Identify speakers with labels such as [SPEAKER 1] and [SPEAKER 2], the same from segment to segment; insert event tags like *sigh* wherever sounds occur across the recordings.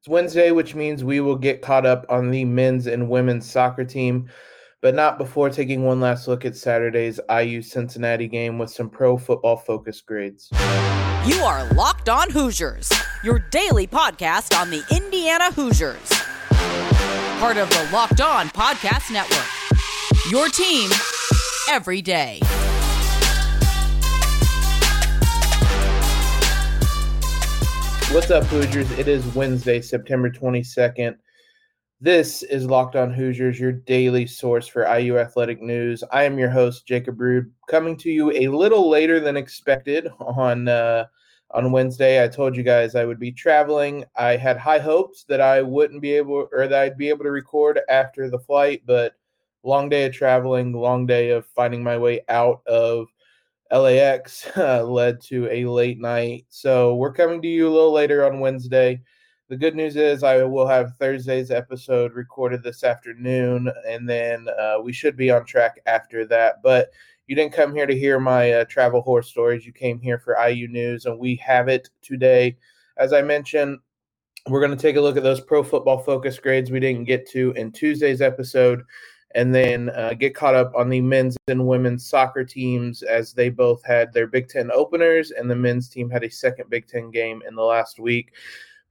[SPEAKER 1] It's Wednesday, which means we will get caught up on the men's and women's soccer team, but not before taking one last look at Saturday's IU Cincinnati game with some pro football focus grades.
[SPEAKER 2] You are Locked On Hoosiers, your daily podcast on the Indiana Hoosiers. Part of the Locked On Podcast Network. Your team every day.
[SPEAKER 1] What's up, Hoosiers? It is Wednesday, September 22nd. This is Locked On Hoosiers, your daily source for IU athletic news. I am your host, Jacob Rude, coming to you a little later than expected on uh, on Wednesday. I told you guys I would be traveling. I had high hopes that I wouldn't be able or that I'd be able to record after the flight, but long day of traveling, long day of finding my way out of LAX *laughs* uh, led to a late night. So we're coming to you a little later on Wednesday. The good news is I will have Thursday's episode recorded this afternoon, and then uh, we should be on track after that. But you didn't come here to hear my uh, travel horror stories. You came here for IU news, and we have it today. As I mentioned, we're going to take a look at those pro football focus grades we didn't get to in Tuesday's episode and then uh, get caught up on the men's and women's soccer teams as they both had their Big Ten openers, and the men's team had a second Big Ten game in the last week.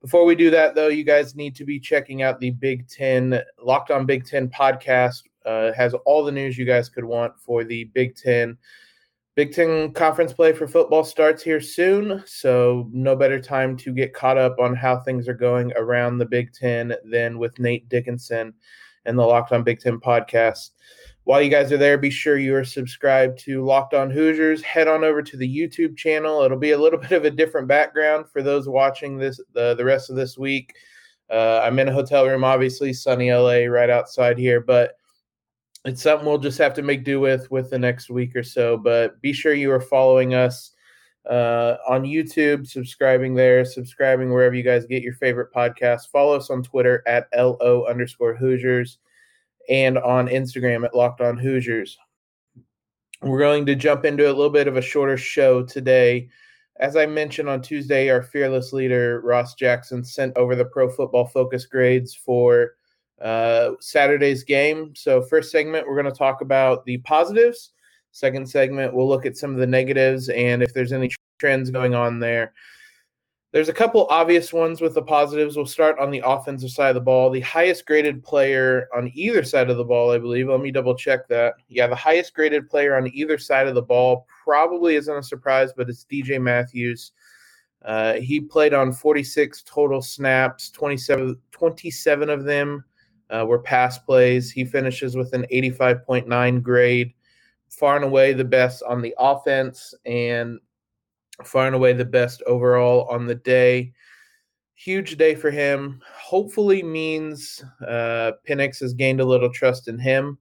[SPEAKER 1] Before we do that, though, you guys need to be checking out the Big Ten Locked On Big Ten podcast. Uh, has all the news you guys could want for the Big Ten. Big Ten conference play for football starts here soon, so no better time to get caught up on how things are going around the Big Ten than with Nate Dickinson and the Locked On Big Ten podcast. While you guys are there, be sure you are subscribed to Locked On Hoosiers. Head on over to the YouTube channel. It'll be a little *laughs* bit of a different background for those watching this the, the rest of this week. Uh, I'm in a hotel room, obviously, sunny LA right outside here, but it's something we'll just have to make do with with the next week or so. But be sure you are following us uh, on YouTube, subscribing there, subscribing wherever you guys get your favorite podcast. Follow us on Twitter at LO underscore Hoosiers and on Instagram at Locked On Hoosiers. We're going to jump into a little bit of a shorter show today. As I mentioned on Tuesday, our fearless leader, Ross Jackson, sent over the pro football focus grades for uh, Saturday's game. So, first segment, we're going to talk about the positives. Second segment, we'll look at some of the negatives and if there's any trends going on there. There's a couple obvious ones with the positives. We'll start on the offensive side of the ball. The highest graded player on either side of the ball, I believe. Let me double check that. Yeah, the highest graded player on either side of the ball probably isn't a surprise, but it's DJ Matthews. Uh, he played on 46 total snaps, 27, 27 of them uh, were pass plays. He finishes with an 85.9 grade, far and away the best on the offense, and far and away the best overall on the day. Huge day for him. Hopefully means uh, Penix has gained a little trust in him,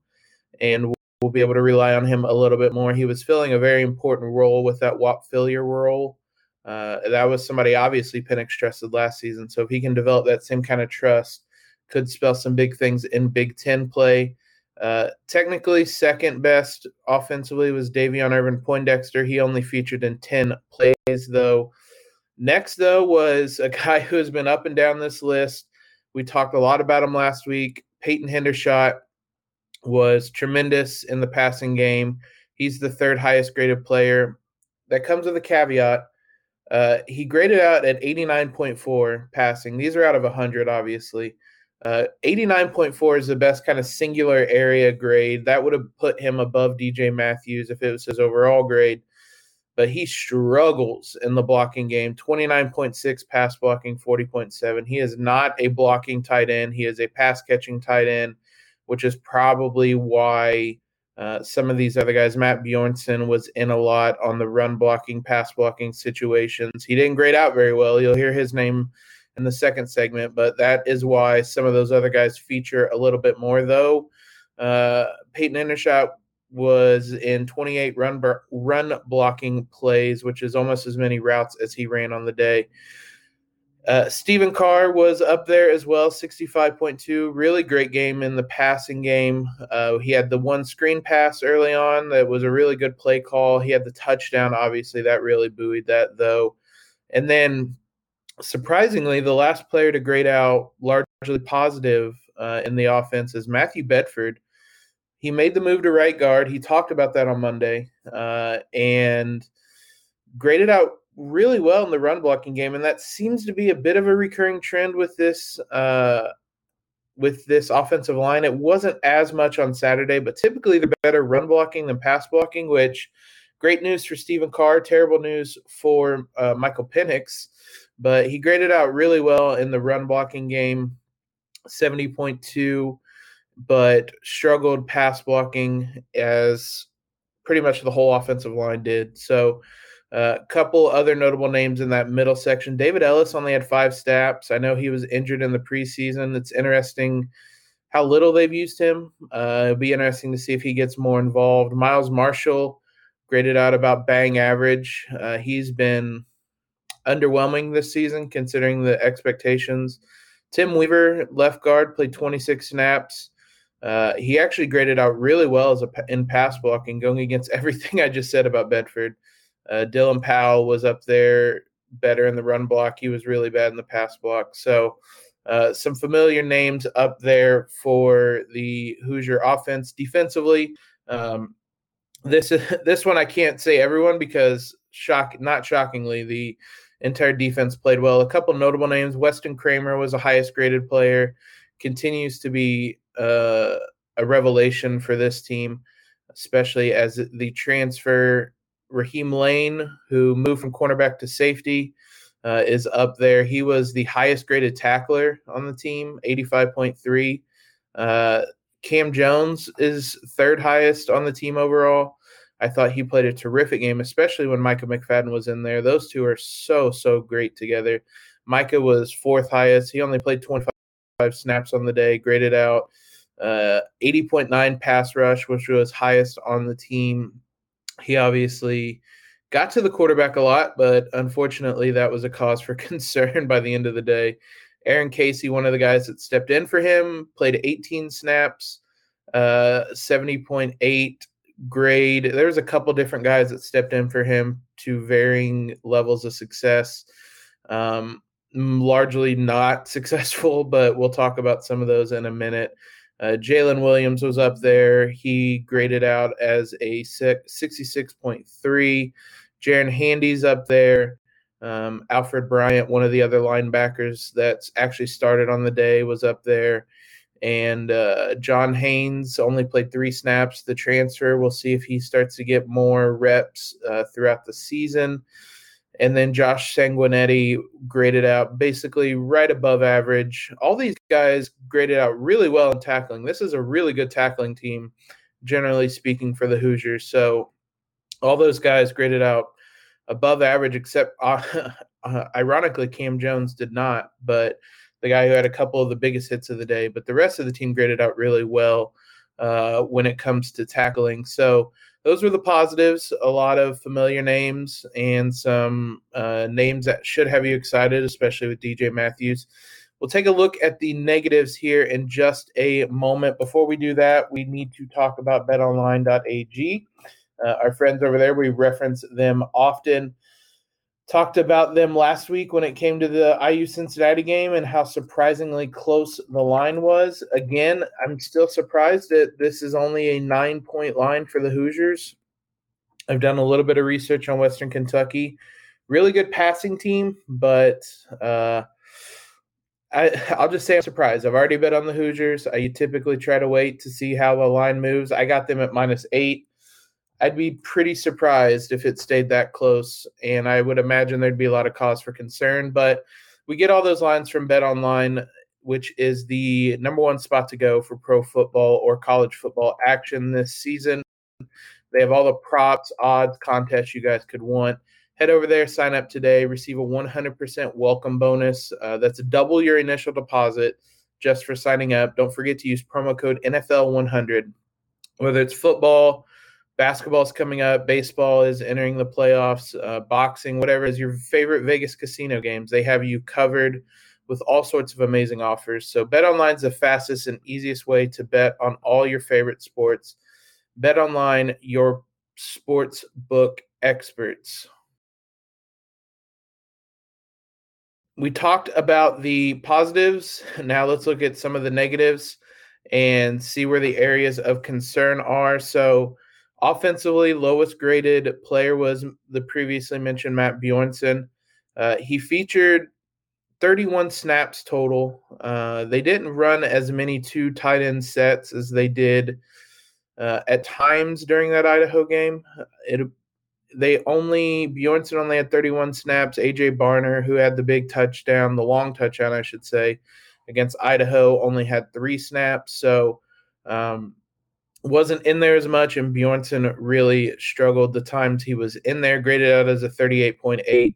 [SPEAKER 1] and we'll be able to rely on him a little bit more. He was filling a very important role with that Whop Philyor role. Uh, that was somebody obviously Penix trusted last season. So if he can develop that same kind of trust, could spell some big things in Big Ten play. Uh, technically, second best offensively was Davion Irvin Poindexter. He only featured in 10 plays, though. Next, though, was a *laughs* guy who has been up and down this list. We talked a lot about him last week. Peyton Hendershot was tremendous in the passing game. He's the third highest graded player. That comes with a caveat. Uh, he graded out at 89.4 passing. These are out of 100, obviously. Uh, 89.4 is the best kind of singular area grade. That would have put him above DJ Matthews if it was his overall grade. But he struggles in the blocking game 29.6 pass blocking, 40.7. He is not a blocking tight end. He is a pass catching tight end, which is probably why uh, some of these other guys, Matt Bjorson, was in a lot on the run blocking, pass blocking situations. He didn't grade out very well. You'll hear his name in the second segment, but that is why some of those other guys feature a little bit more. Though uh, Peyton Hendershot was in 28 run run blocking plays, which is almost as many routes as he ran on the day. Uh, Stephen Carr was up there as well, 65.2. Really great game in the passing game. Uh, he had the one screen pass early on that was a really good play call. He had the touchdown, obviously, that really buoyed that, though. And then surprisingly, the last player to grade out largely positive uh, in the offense is Matthew Bedford. He made the move to right guard. He talked about that on Monday uh, and graded out really well in the run blocking game, and that seems to be a bit of a recurring trend with this uh, with this offensive line. It wasn't as much on Saturday, but typically they're better run blocking than pass blocking, which great news for Stephen Carr, terrible news for uh, Michael Penix. But he graded out really well in the run blocking game, 70.2, but struggled pass blocking as pretty much the whole offensive line did. So a uh, couple other notable names in that middle section. David Ellis only had five snaps. I know he was injured in the preseason. It's interesting how little they've used him. Uh, it'll be interesting to see if he gets more involved. Miles Marshall graded out about bang average. Uh, he's been underwhelming this season considering the expectations. Tim Weaver, left guard, played 26 snaps. Uh, he actually graded out really well as a in pass blocking, going against *laughs* everything I just said about Bedford. Uh, Dylan Powell was up there better in the run block. He was really bad in the pass block. So, uh, some familiar names up there for the Hoosier offense. Defensively, um, this *laughs* this one I can't say everyone because shock not shockingly the entire defense played well. A couple notable names: Weston Kramer was the highest graded player, continues to be uh, a revelation for this team, especially as the transfer Raheem Layne, who moved from cornerback to safety, uh, is up there. He was the highest graded tackler on the team, 85.3. Uh, Cam Jones is third highest on the team overall. I thought he played a terrific game, especially when Micah McFadden was in there. Those two are so, so great together. Micah was fourth highest. He only played 25 snaps on the day, graded out uh, 80.9 pass rush, which was highest on the team he obviously got to the quarterback a lot, but unfortunately, that was a cause for *laughs* concern by the end of the day. Aaron Casey, one of the guys that stepped in for him, played 18 snaps, uh, 70.8 grade. There's a couple different guys that stepped in for him to varying levels of success. Um, largely not *laughs* successful, but we'll talk about some of those in a minute. Uh, Jaylin Williams was up there. He graded out as a 66.3. Jaren Handy's up there. Um, Alfred Bryant, one of the other linebackers that's actually started on the day, was up there. And uh, John Haynes only played three snaps. The transfer, we'll see if he starts to get more reps uh, throughout the season. And then Josh Sanguinetti graded out basically right above average. All these guys graded out really well in tackling. This is a really good tackling team, generally speaking, for the Hoosiers. So all those guys graded out above average, except *laughs* uh, ironically, Cam Jones did not, but the guy who had a couple of the biggest hits of the day. But the rest of the team graded out really well uh, when it comes to tackling. So those were the positives. A lot of familiar names and some uh, names that should have you excited, especially with DJ Matthews. We'll take a look at the negatives here in just a moment. Before we do that, we need to talk about betonline.ag. Uh, our friends over there, we reference them often talked about them last week when it came to the IU Cincinnati game and how surprisingly close the line was. Again, I'm still surprised that this is only a nine point line for the Hoosiers. I've done a little bit of research on Western Kentucky. Really good passing team, but uh, I, I'll just say I'm surprised. I've already bet on the Hoosiers. I typically try to wait to see how the line moves. I got them at minus eight. I'd be pretty surprised if it stayed that close, and I would imagine there'd be a lot of cause for concern. But we get all those lines from Bet Online, which is the number one spot to go for pro football or college football action this season. They have all the props, odds, contests you guys could want. Head over there, sign up today, receive a 100% welcome bonus. Uh, that's double your initial deposit just for signing up. Don't forget to use promo code NFL100. Whether it's football, basketball's coming up, baseball is entering the playoffs, uh, boxing, whatever is your favorite Vegas casino games, they have you covered with all sorts of amazing offers. So BetOnline is the fastest and easiest way to bet on all your favorite sports. BetOnline, your sports book experts. we talked about the positives. *laughs* Now let's look at some of the negatives and see where the areas of concern are. So, offensively, lowest graded player was the previously mentioned Matt Bjorson. Uh, he featured 31 snaps total. Uh, they didn't run as many two tight end sets as they did uh, at times during that Idaho game. It they only Bjorson only had 31 snaps. AJ Barner, who had the big touchdown, the long touchdown, I should say, against Idaho, only had three snaps. So um, wasn't in there as much, and Bjorson really struggled the times he was in there, graded out as a 38.8.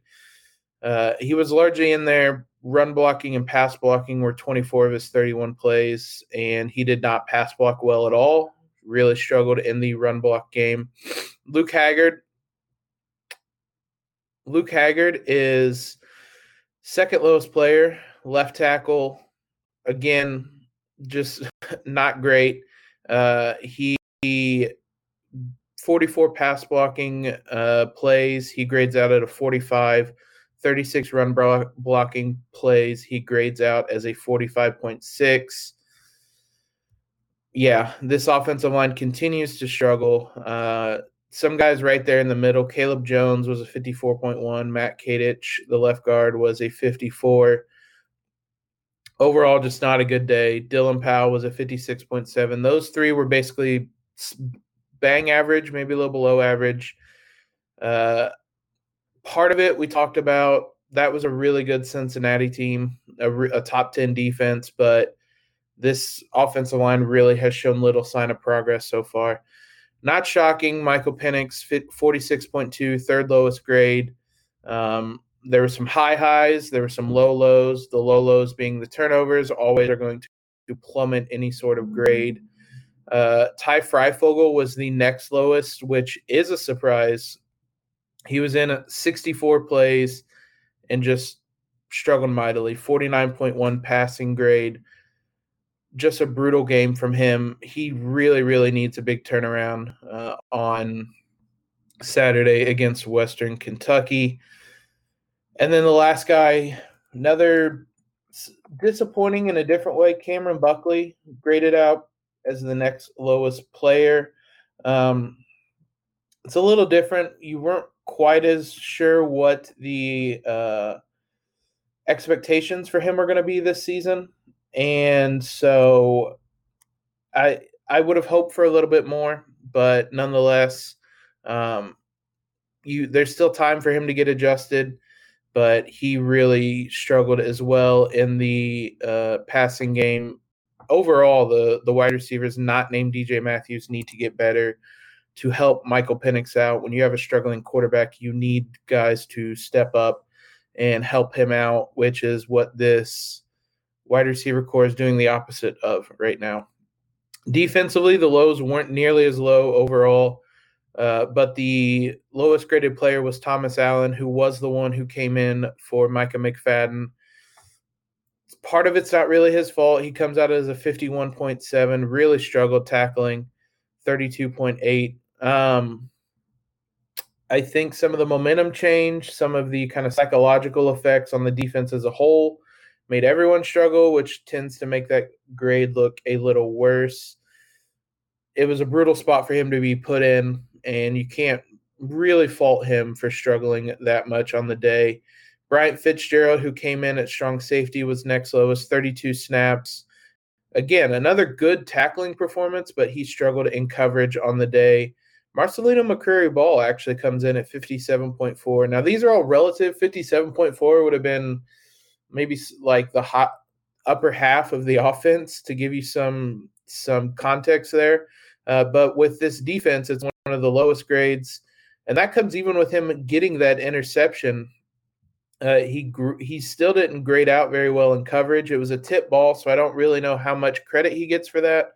[SPEAKER 1] Uh, he was largely in there. Run blocking and pass blocking were 24 of his 31 plays, and he did not pass block well at all. Really struggled in the run block game. Luke Haggard. Luke Haggard is second lowest player, left tackle. Again, just *laughs* not great. Uh, he 44 pass blocking uh, plays. He grades out at a 45. 36 run blocking plays. He grades out as a 45.6. Yeah, this offensive line continues to struggle. Uh, some guys right there in the middle. Caleb Jones was a 54.1. Matt Katic, the left guard, was a 54 overall just not a good day. Dylan Powell was a 56.7. Those three were basically bang average, maybe a little below average. Uh, part of it we talked about that was a really good Cincinnati team, a, a top 10 defense, but this offensive line really has shown little sign of progress so far. Not shocking, Michael Penix, 46.2, third lowest grade. Um, there were some high highs, there were some low lows. The low lows being the turnovers always are going to, to plummet any sort of grade. Uh, Ty Fryfogle was the next lowest, which is a surprise. He was in 64 plays and just struggled mightily. 49.1 passing grade. Just a brutal game from him. He really, really needs a big turnaround uh, on Saturday against Western Kentucky. And then the last guy, another disappointing in a different way, Cameron Buckley, graded out as the next lowest player. Um, it's a little different. You weren't quite as sure what the uh, expectations for him are going to be this season, and so I I would have hoped for a little bit more, but nonetheless, um, you there's still time for him to get adjusted but he really struggled as well in the uh, passing game. Overall, the the wide receivers not named DJ Matthews need to get better to help Michael Penix out. When you have a struggling quarterback, you need guys to step up and help him out, which is what this wide receiver core is doing the opposite of right now. Defensively, the lows weren't nearly as low overall. Uh, but the lowest graded player was Thomas Allen, who was the one who came in for Micah McFadden. Part of it's not really his fault. He comes out as a 51.7, really struggled tackling, 32.8. Um, I think some of the momentum change, some of the kind of psychological effects on the defense as a whole made everyone struggle, which tends to make that grade look a little worse. It was a brutal spot for him to be put in and you can't really fault him for struggling that much on the day. Bryant Fitzgerald, who came in at strong safety, was next lowest, 32 snaps. Again, another good tackling performance, but he struggled in coverage on the day. Marcelino McCrary Ball actually comes in at 57.4. Now, these are all relative. 57.4 would have been maybe like the hot upper half of the offense to give you some some context there. Uh, but with this defense, it's one of the lowest grades, and that comes even with him getting that interception. Uh, he grew, he still didn't grade out very well in coverage. It was a tip ball, so I don't really know how much credit he gets for that.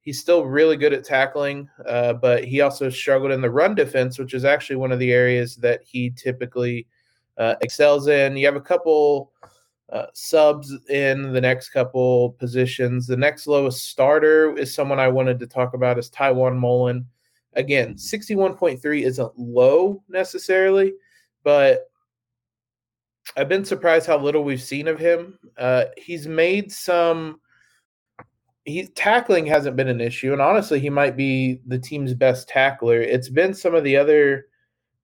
[SPEAKER 1] He's still really good at tackling, uh, but he also struggled in the run defense, which is actually one of the areas that he typically uh, excels in. You have a couple uh, subs in the next couple positions. The next lowest starter is someone I wanted to talk about is Tiawan Mullen. Again, 61.3 isn't low necessarily, but I've been surprised how little we've seen of him. Uh, he's made some. He tackling hasn't been an issue, and honestly, he might be the team's best tackler. It's been some of the other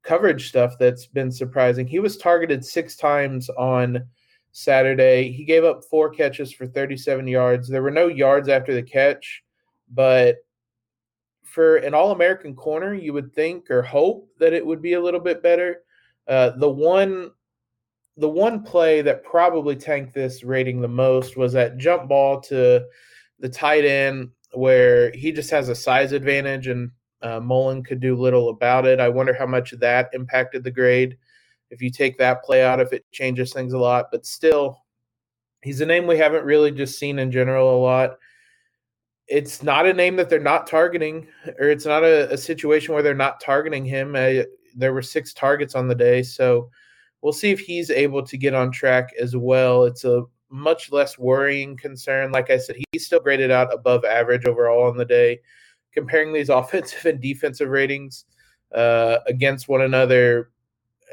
[SPEAKER 1] coverage stuff that's been surprising. He was targeted six times on Saturday. He gave up four catches for 37 yards. There were no yards after the catch, but for an All American corner, you would think or hope that it would be a little bit better. Uh, the one the one play that probably tanked this rating the most was that jump ball to the tight end where he just has a size advantage and uh, Mullen could do little about it. I wonder how much that impacted the grade. If you take that play out, if it changes things a lot, but still, he's a name we haven't really just seen in general a lot. It's not a name that they're not targeting, or it's not a, a situation where they're not targeting him. Uh, there were six targets on the day, so we'll see if he's able to get on track as well. It's a much less worrying concern. Like I said, he's still graded out above average overall on the day. Comparing these *laughs* offensive and defensive ratings uh, against one another,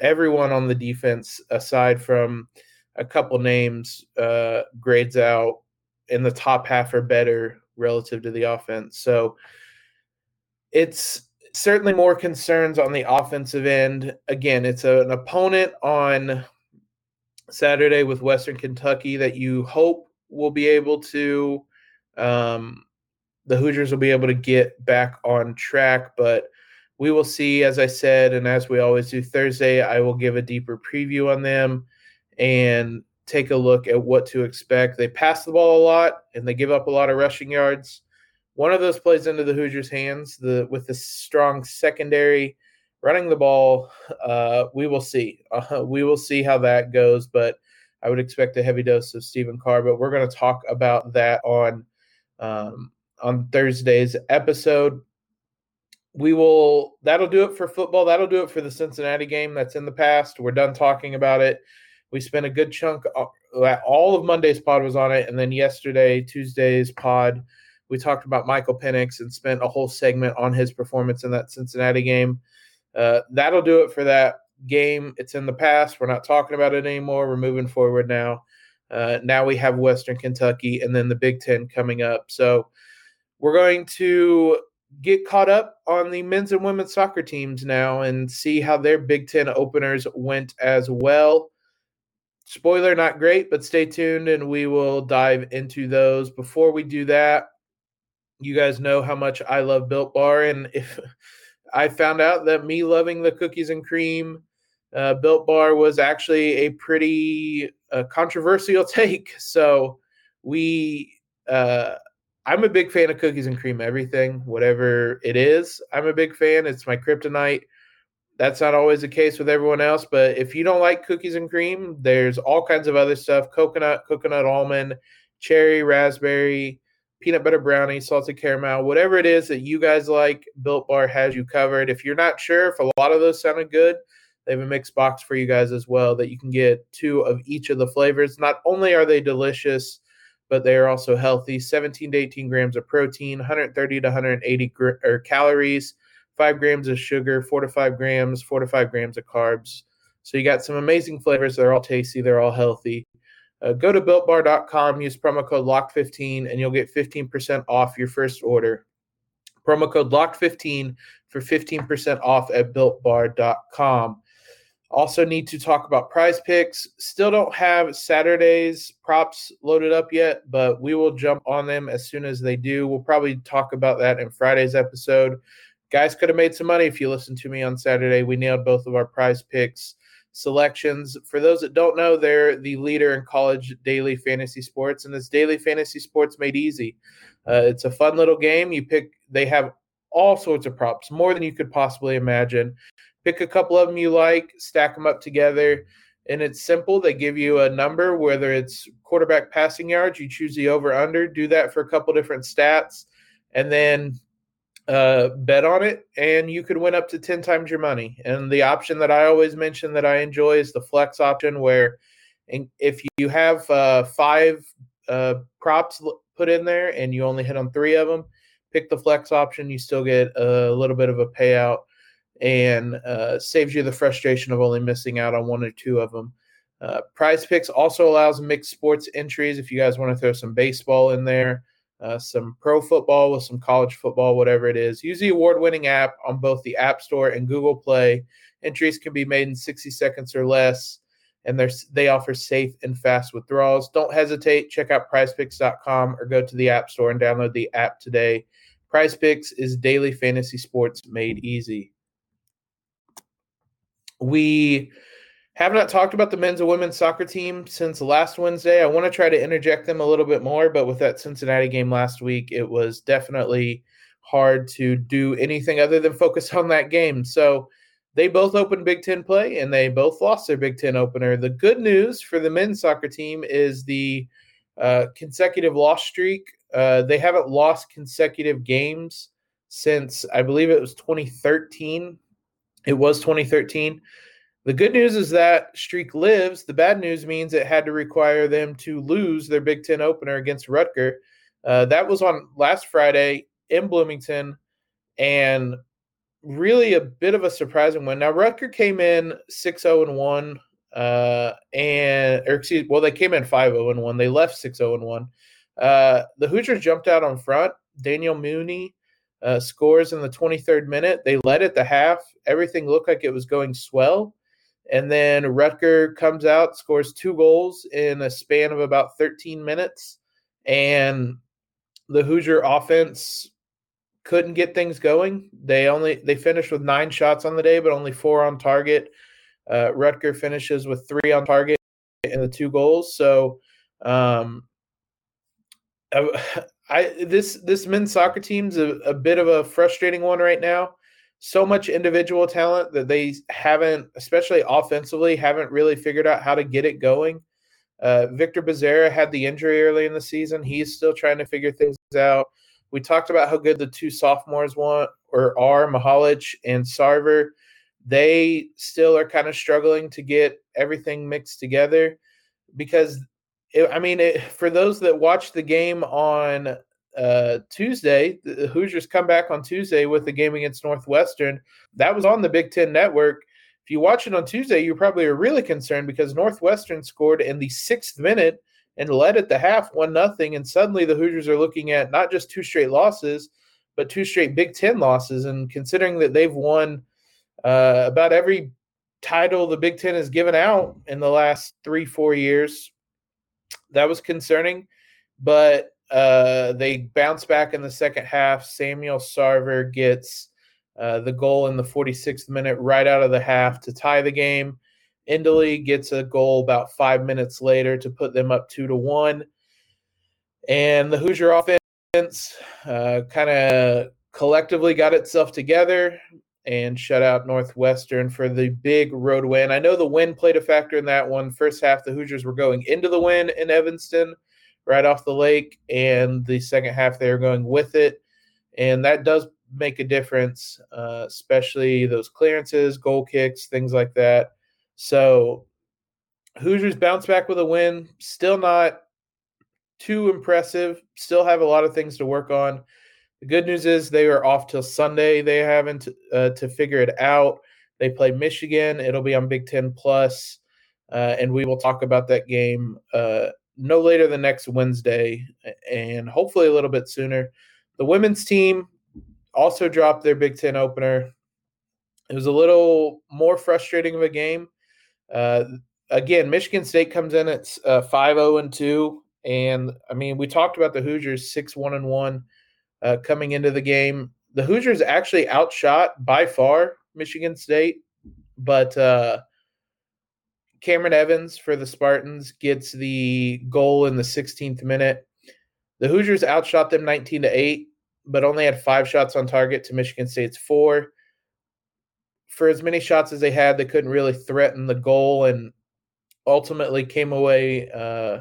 [SPEAKER 1] everyone on the defense, aside from a couple names, uh, grades out in the top half or better relative to the offense. So it's certainly more concerns on the offensive end. Again, it's a, an opponent on Saturday with Western Kentucky that you hope will be able to, um, the Hoosiers will be able to get back on track. But we will see, as I said, and as we always do Thursday, I will give a deeper preview on them and take a look at what to expect. They pass the ball a lot and they give up a lot of rushing yards one of those plays into the Hoosiers' hands. The with the strong secondary running the ball, uh, we will see. Uh, *laughs* we will see how that goes. But I would expect a heavy dose of Stephen Carr. But we're going to talk about that on um, on Thursday's episode. We will. That'll do it for football. That'll do it for the Cincinnati game. That's in the past. We're done talking about it. We spent a good chunk. All of Monday's pod was on it, and then yesterday, Tuesday's pod we talked about Michael Penix and spent a whole segment on his performance in that Cincinnati game. Uh, that'll do it for that game. It's in the past. We're not talking about it anymore. We're moving forward now. Uh, now we have Western Kentucky and then the Big Ten coming up. So we're going to get caught up on the men's and women's soccer teams now and see how their Big Ten openers went as well. Spoiler, not great, but stay tuned and we will dive into those. Before we do that, you guys know how much I love Built Bar, and *laughs* if I found out that me loving the cookies and cream uh, Built Bar was actually a pretty uh, controversial *laughs* take. So we, uh, I'm a big fan of cookies and cream. Everything, whatever it is, I'm a big fan. It's my kryptonite. That's not always the case with everyone else, but if you don't like cookies and cream, there's all kinds of other stuff: coconut, coconut almond, cherry, raspberry peanut butter brownie, salted caramel, whatever it is that you guys like, Built Bar has you covered. If you're not sure if a lot of those sounded good, they have a mixed box for you guys as well that you can get two of each of the flavors. Not only are they delicious, but they are also healthy 17 to 18 grams of protein, 130 to 180 gr- or calories, 5 grams of sugar, 4 to 5 grams, 4 to 5 grams of carbs. So you got some amazing flavors. They're all tasty, they're all healthy. Uh, go to builtbar.com, use promo code LOCK15, and you'll get 15% off your first order. Promo code LOCK15 for 15% off at builtbar.com. Also, need to talk about prize picks. Still don't have Saturday's props loaded up yet, but we will jump on them as soon as they do. We'll probably talk about that in Friday's episode. Guys could have made some money if you listened to me on Saturday. We nailed both of our prize picks selections. For those that don't know, they're the leader in college daily fantasy sports, and it's daily fantasy sports made easy. Uh, it's a fun little game. You pick, they have all sorts of props, more than you could possibly imagine. Pick a couple of them you like, stack them up together, and it's simple. They give you a number, whether it's quarterback passing yards, you choose the over under, do that for a couple different stats, and then uh, bet on it and you could win up to 10 times your money. And the option that I always mention that I enjoy is the flex option, where if you have uh, five uh, props put in there and you only hit on three of them, pick the flex option. You still get a little bit of a payout and uh, saves you the frustration of only missing out on one or two of them. Uh, Prize Picks also allows mixed sports entries if you guys want to throw some baseball in there, uh, some pro football with some college football, whatever it is. Use the award winning app on both the App Store and Google Play. Entries can be made in 60 seconds or less, and they offer safe and fast withdrawals. Don't hesitate. Check out prizepicks.com or go to the App Store and download the app today. Prize Picks is daily fantasy sports made easy. We have not talked about the men's and women's soccer team since last Wednesday. I want to try to interject them a little bit more, but with that Cincinnati game last week, it was definitely hard to do anything other than focus on that game. So they both opened Big Ten play and they both lost their Big Ten opener. The good news for the men's soccer team is the uh, consecutive loss streak. Uh, they haven't lost consecutive games since I believe it was 2013. It was 2013. The good news is that streak lives. The bad news means it had to require them to lose their Big Ten opener against Rutger. Uh, that was on last Friday in Bloomington, and really a bit of a surprising win. Now Rutger came in 6-0 and 1 uh, and or excuse well they came in 5-0 and 1. They left 6-0 and 1. Uh, the Hoosiers jumped out on front. Daniel Munie uh, scores in the 23rd minute. They led at the half. Everything looked like it was going swell. And then Rutger comes out, scores two goals in a span of about 13 minutes. And the Hoosier offense couldn't get things going. They only they finished with nine shots on the day, but only four on target. Uh, Rutger finishes with three on target and the two goals. So, um, I, *laughs* I this this men's soccer team's a, a bit of a frustrating one right now so much individual talent that they haven't, especially offensively, haven't really figured out how to get it going. Uh, Victor Bezerra had the injury early in the season. He's still trying to figure things out. We talked about how good the two sophomores want or are, Mihalic and Sarver. They still are kind of struggling to get everything mixed together because, it, I mean, it, for those that watched the game on uh, Tuesday, the Hoosiers come back on Tuesday with the game against Northwestern. That was on the Big Ten Network. If you watch it on Tuesday, you probably are really concerned because Northwestern scored in the sixth minute and led at the half one nothing, and suddenly the Hoosiers are looking at not just two straight losses, but two straight Big Ten losses. And considering that they've won uh, about every title the Big Ten has given out in the last three four years, that was concerning. But uh, they bounce back in the second half. Samuel Sarver gets uh, the goal in the 46th minute right out of the half to tie the game. Endeley gets a goal about five minutes later to put them up two to one. And the Hoosier offense uh, kind of collectively got itself together and shut out Northwestern for the big road win. I know the wind played a factor in that one. First half, the Hoosiers were going into the win in Evanston right off the lake, and the second half they are going with it, and that does make a difference, uh, especially those clearances, goal kicks, things like that. So Hoosiers bounce back with a win. Still not too impressive. Still have a lot of things to work on. The good news is they are off till Sunday. They haven't uh, to figure it out. They play Michigan. It'll be on Big Ten Plus, uh, and we will talk about that game uh, no later than next Wednesday, and hopefully a little bit sooner. The women's team also dropped their Big Ten opener. It was a little more frustrating of a game. Uh, again, Michigan State comes in at uh, 5 0 and 2. And I mean, we talked about the Hoosiers 6 1 and 1 uh, coming into the game. The Hoosiers actually outshot by far Michigan State, but uh, Cameron Evans for the Spartans gets the goal in the 16th minute. The Hoosiers outshot them 19 to 8, but only had five shots on target to Michigan State's four. For as many shots as they had, they couldn't really threaten the goal and ultimately came away uh,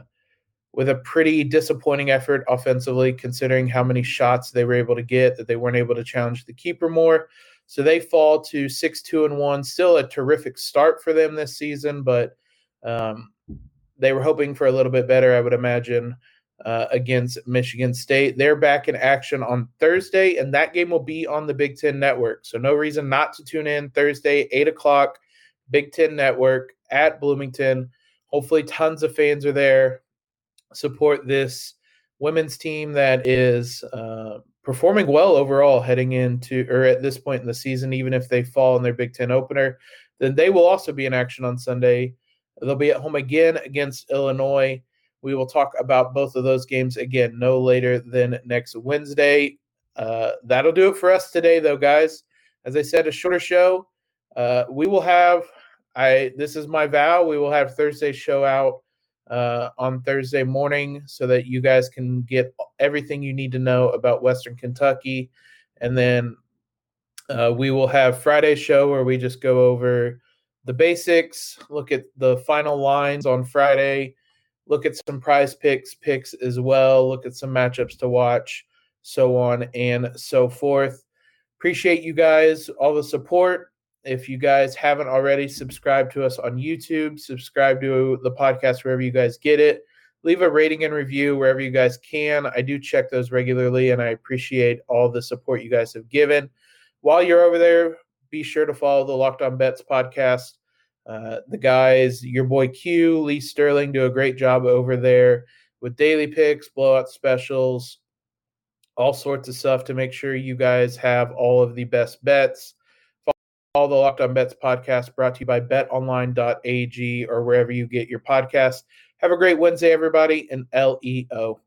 [SPEAKER 1] with a pretty disappointing effort offensively, considering how many shots they were able to get, that they weren't able to challenge the keeper more. So they fall to six, two, and one. Still a terrific start for them this season, but um, they were hoping for a little bit better, I would imagine, uh, against Michigan State. They're back in action on Thursday, and that game will be on the Big Ten Network. So no reason not to tune in Thursday, eight o'clock, Big Ten Network at Bloomington. hopefully, tons of fans are there. Support this women's team that is uh, performing well overall heading into or at this point in the season, even if they fall in their Big Ten opener, then they will also be in action on Sunday. They'll be at home again against Illinois. We will talk about both of those games again no later than next Wednesday. Uh, that'll do it for us today, though, guys. As I said, a shorter show. Uh, we will have. I this is my vow. We will have Thursday show out uh, on Thursday morning so that you guys can get everything you need to know about Western Kentucky, and then uh, we will have Friday's show where we just go over the basics, look at the final lines on Friday, look at some prize picks picks as well, look at some matchups to watch, so on and so forth. Appreciate you guys, all the support. If you guys haven't already, subscribe to us on YouTube, subscribe to the podcast wherever you guys get it. Leave a rating and review wherever you guys can. I do check those regularly and I appreciate all the support you guys have given. While you're over there, be sure to follow the Locked On Bets podcast. Uh, the guys, your boy Q, Lee Sterling, do a great job over there with daily picks, blowout specials, all sorts of stuff to make sure you guys have all of the best bets. Follow the Locked On Bets podcast brought to you by betonline.ag or wherever you get your podcasts. Have a great Wednesday, everybody, and LEO.